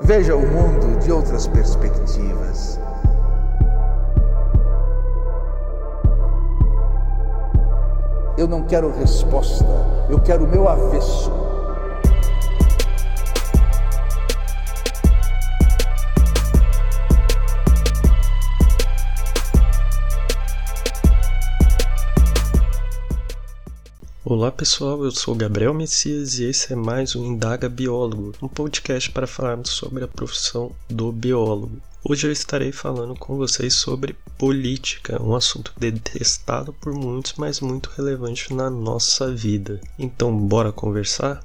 Veja o mundo de outras perspectivas. Eu não quero resposta, eu quero o meu avesso. Olá pessoal, eu sou Gabriel Messias e esse é mais um Indaga Biólogo, um podcast para falarmos sobre a profissão do biólogo. Hoje eu estarei falando com vocês sobre política, um assunto detestado por muitos, mas muito relevante na nossa vida. Então, bora conversar?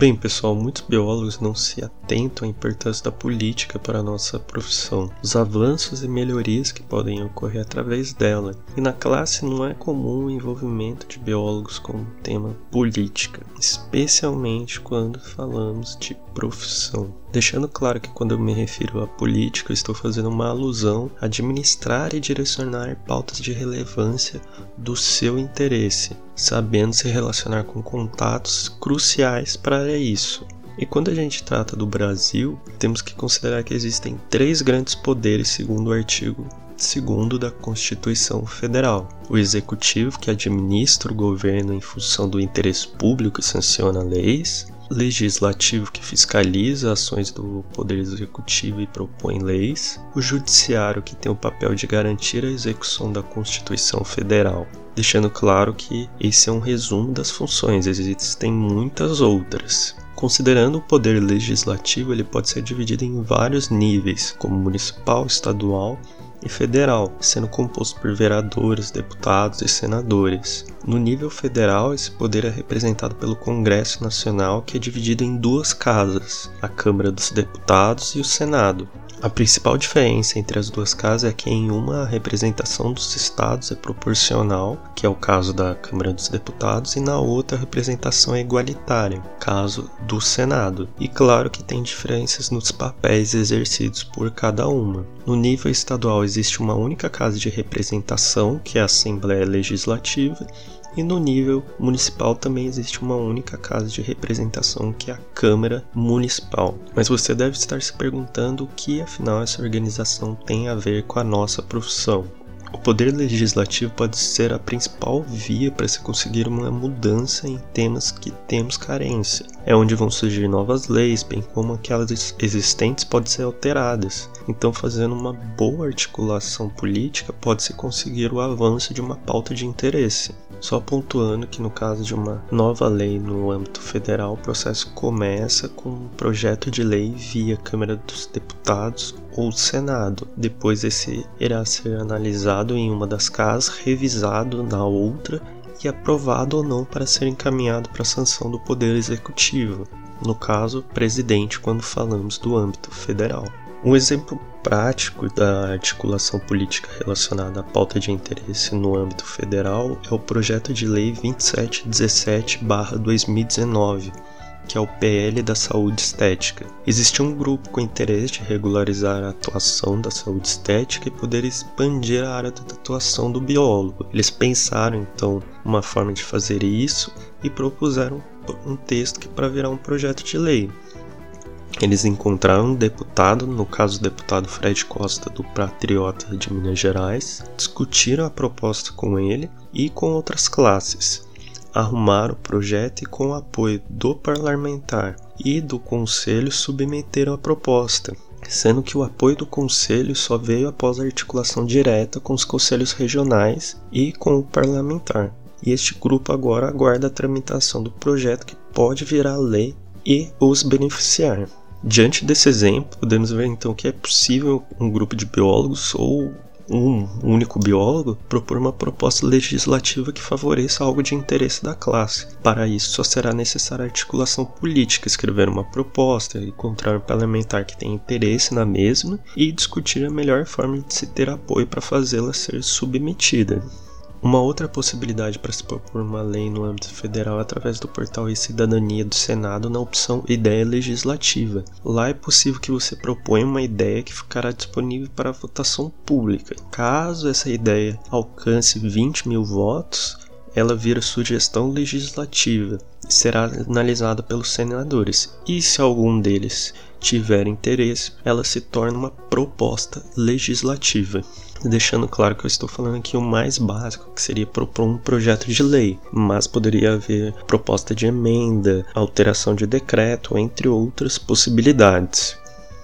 Bem, pessoal, muitos biólogos não se atentam à importância da política para a nossa profissão, os avanços e melhorias que podem ocorrer através dela. E na classe não é comum o envolvimento de biólogos com o tema política, especialmente quando falamos de profissão. Deixando claro que quando eu me refiro à política, estou fazendo uma alusão a administrar e direcionar pautas de relevância do seu interesse, sabendo se relacionar com contatos cruciais para isso. E quando a gente trata do Brasil, temos que considerar que existem três grandes poderes, segundo o artigo segundo da Constituição Federal. O executivo, que administra o governo em função do interesse público e sanciona leis, legislativo que fiscaliza ações do poder executivo e propõe leis, o judiciário que tem o papel de garantir a execução da Constituição Federal. Deixando claro que esse é um resumo das funções, existem muitas outras. Considerando o poder legislativo, ele pode ser dividido em vários níveis, como municipal, estadual e federal, sendo composto por vereadores, deputados e senadores. No nível federal, esse poder é representado pelo Congresso Nacional, que é dividido em duas casas, a Câmara dos Deputados e o Senado. A principal diferença entre as duas casas é que em uma a representação dos estados é proporcional, que é o caso da Câmara dos Deputados, e na outra a representação é igualitária, caso do Senado. E claro que tem diferenças nos papéis exercidos por cada uma. No nível estadual existe uma única casa de representação, que é a Assembleia Legislativa, e no nível municipal também existe uma única casa de representação que é a Câmara Municipal. Mas você deve estar se perguntando o que afinal essa organização tem a ver com a nossa profissão. O poder legislativo pode ser a principal via para se conseguir uma mudança em temas que temos carência. É onde vão surgir novas leis, bem como aquelas existentes podem ser alteradas. Então, fazendo uma boa articulação política, pode-se conseguir o avanço de uma pauta de interesse. Só pontuando que no caso de uma nova lei no âmbito federal, o processo começa com um projeto de lei via Câmara dos Deputados ou Senado. Depois esse irá ser analisado em uma das casas, revisado na outra e aprovado ou não para ser encaminhado para a sanção do Poder Executivo, no caso, presidente, quando falamos do âmbito federal. Um exemplo prático da articulação política relacionada à pauta de interesse no âmbito federal é o projeto de lei 2717/2019, que é o PL da saúde estética. Existe um grupo com interesse de regularizar a atuação da saúde estética e poder expandir a área da atuação do biólogo. Eles pensaram então uma forma de fazer isso e propuseram um texto que para virar um projeto de lei. Eles encontraram um deputado, no caso o deputado Fred Costa do Patriota de Minas Gerais, discutiram a proposta com ele e com outras classes, arrumaram o projeto e com o apoio do parlamentar e do conselho submeteram a proposta, sendo que o apoio do conselho só veio após a articulação direta com os conselhos regionais e com o parlamentar. E este grupo agora aguarda a tramitação do projeto que pode virar lei e os beneficiar. Diante desse exemplo, podemos ver então que é possível um grupo de biólogos ou um único biólogo propor uma proposta legislativa que favoreça algo de interesse da classe. Para isso, só será necessária articulação política, escrever uma proposta, encontrar um parlamentar que tenha interesse na mesma e discutir a melhor forma de se ter apoio para fazê-la ser submetida. Uma outra possibilidade para se propor uma lei no âmbito federal é através do portal e-Cidadania do Senado na opção Ideia Legislativa. Lá é possível que você proponha uma ideia que ficará disponível para votação pública. Caso essa ideia alcance 20 mil votos, ela vira sugestão legislativa e será analisada pelos senadores. E se algum deles tiver interesse, ela se torna uma proposta legislativa deixando claro que eu estou falando aqui o mais básico, que seria propor um projeto de lei, mas poderia haver proposta de emenda, alteração de decreto, entre outras possibilidades.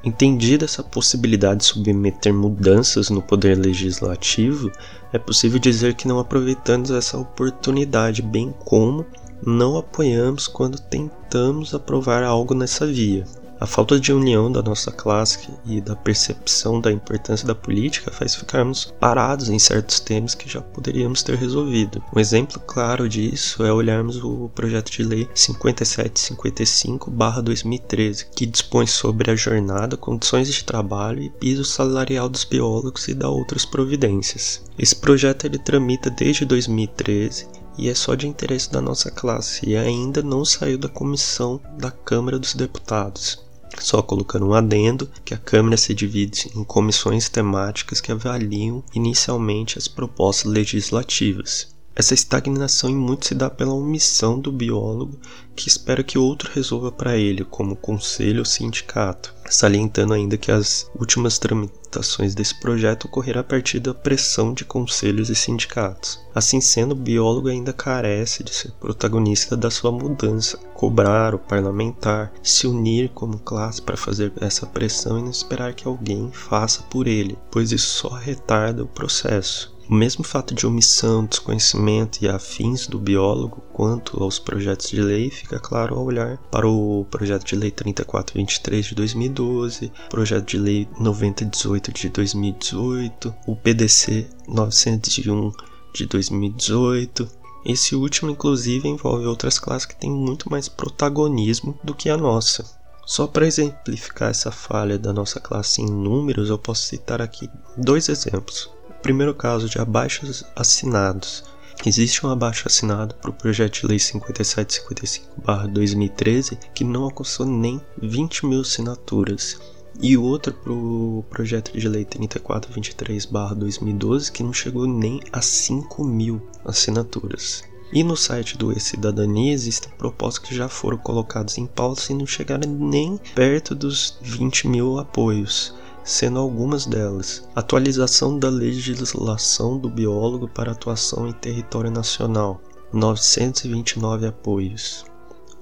Entendida essa possibilidade de submeter mudanças no poder legislativo, é possível dizer que não aproveitamos essa oportunidade, bem como não apoiamos quando tentamos aprovar algo nessa via. A falta de união da nossa classe e da percepção da importância da política faz ficarmos parados em certos temas que já poderíamos ter resolvido. Um exemplo claro disso é olharmos o projeto de lei 5755/2013, que dispõe sobre a jornada, condições de trabalho e piso salarial dos biólogos e da outras providências. Esse projeto ele tramita desde 2013 e é só de interesse da nossa classe e ainda não saiu da comissão da Câmara dos Deputados. Só colocando um adendo que a Câmara se divide em comissões temáticas que avaliam inicialmente as propostas legislativas. Essa estagnação em muito se dá pela omissão do biólogo que espera que outro resolva para ele, como conselho ou sindicato, salientando ainda que as últimas tramitações desse projeto ocorreram a partir da pressão de conselhos e sindicatos. Assim sendo, o biólogo ainda carece de ser protagonista da sua mudança, cobrar o parlamentar, se unir como classe para fazer essa pressão e não esperar que alguém faça por ele, pois isso só retarda o processo. O mesmo fato de omissão, desconhecimento e afins do biólogo quanto aos projetos de lei fica claro ao olhar para o projeto de lei 3423 de 2012, projeto de lei 9018 de 2018, o PDC 901 de 2018. Esse último, inclusive, envolve outras classes que têm muito mais protagonismo do que a nossa. Só para exemplificar essa falha da nossa classe em números, eu posso citar aqui dois exemplos primeiro caso de abaixos assinados. Existe um abaixo assinado para o projeto de lei 5755-2013 que não alcançou nem 20 mil assinaturas, e outro para o projeto de lei 3423-2012 que não chegou nem a 5 mil assinaturas. E no site do E-Cidadania existem propostas que já foram colocadas em pauta e não chegaram nem perto dos 20 mil apoios sendo algumas delas atualização da legislação do biólogo para atuação em território nacional, 929 apoios.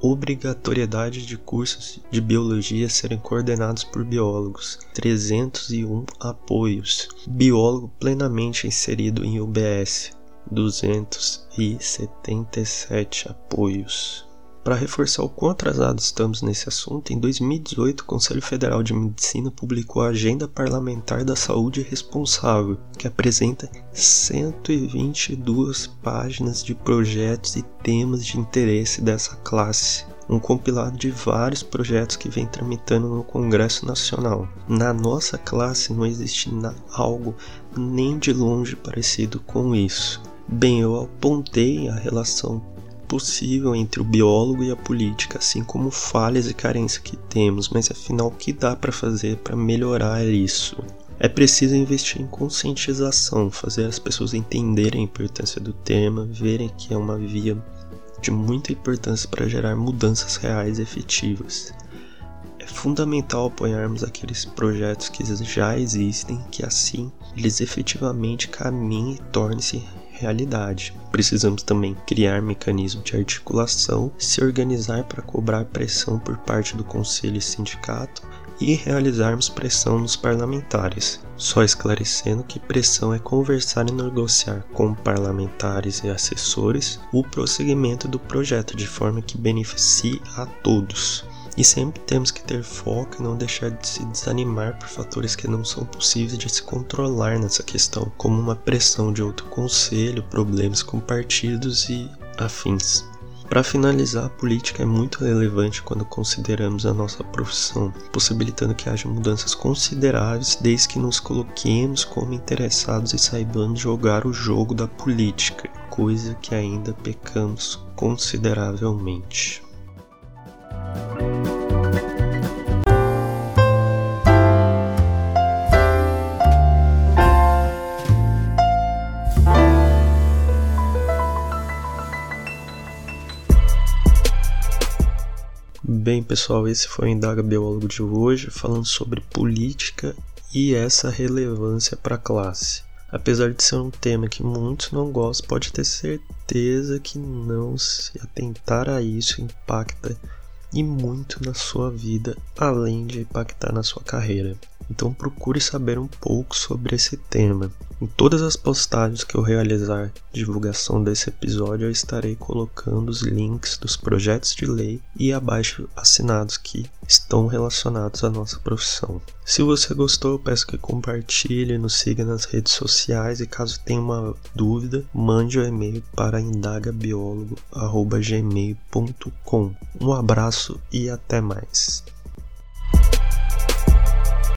Obrigatoriedade de cursos de biologia serem coordenados por biólogos, 301 apoios. Biólogo plenamente inserido em UBS, 277 apoios. Para reforçar o quão atrasados estamos nesse assunto, em 2018 o Conselho Federal de Medicina publicou a Agenda Parlamentar da Saúde Responsável, que apresenta 122 páginas de projetos e temas de interesse dessa classe um compilado de vários projetos que vem tramitando no Congresso Nacional. Na nossa classe não existe algo nem de longe parecido com isso. Bem, eu apontei a relação possível entre o biólogo e a política, assim como falhas e carências que temos, mas afinal o que dá para fazer para melhorar isso? É preciso investir em conscientização, fazer as pessoas entenderem a importância do tema, verem que é uma via de muita importância para gerar mudanças reais e efetivas. É fundamental apoiarmos aqueles projetos que já existem, que assim eles efetivamente caminhem e tornem-se realidade. Precisamos também criar mecanismos de articulação, se organizar para cobrar pressão por parte do conselho e sindicato e realizarmos pressão nos parlamentares. Só esclarecendo que pressão é conversar e negociar com parlamentares e assessores o prosseguimento do projeto de forma que beneficie a todos. E sempre temos que ter foco e não deixar de se desanimar por fatores que não são possíveis de se controlar nessa questão, como uma pressão de outro conselho, problemas com partidos e afins. Para finalizar, a política é muito relevante quando consideramos a nossa profissão, possibilitando que haja mudanças consideráveis desde que nos coloquemos como interessados e saibamos jogar o jogo da política, coisa que ainda pecamos consideravelmente. Bem, pessoal, esse foi o Indaga Biólogo de hoje, falando sobre política e essa relevância para a classe. Apesar de ser um tema que muitos não gostam, pode ter certeza que não se atentar a isso impacta e muito na sua vida, além de impactar na sua carreira. Então procure saber um pouco sobre esse tema. Em todas as postagens que eu realizar divulgação desse episódio, eu estarei colocando os links dos projetos de lei e abaixo assinados que estão relacionados à nossa profissão. Se você gostou, eu peço que compartilhe, nos siga nas redes sociais e caso tenha uma dúvida, mande o um e-mail para indagabiólogo@gmail.com. Um abraço e até mais.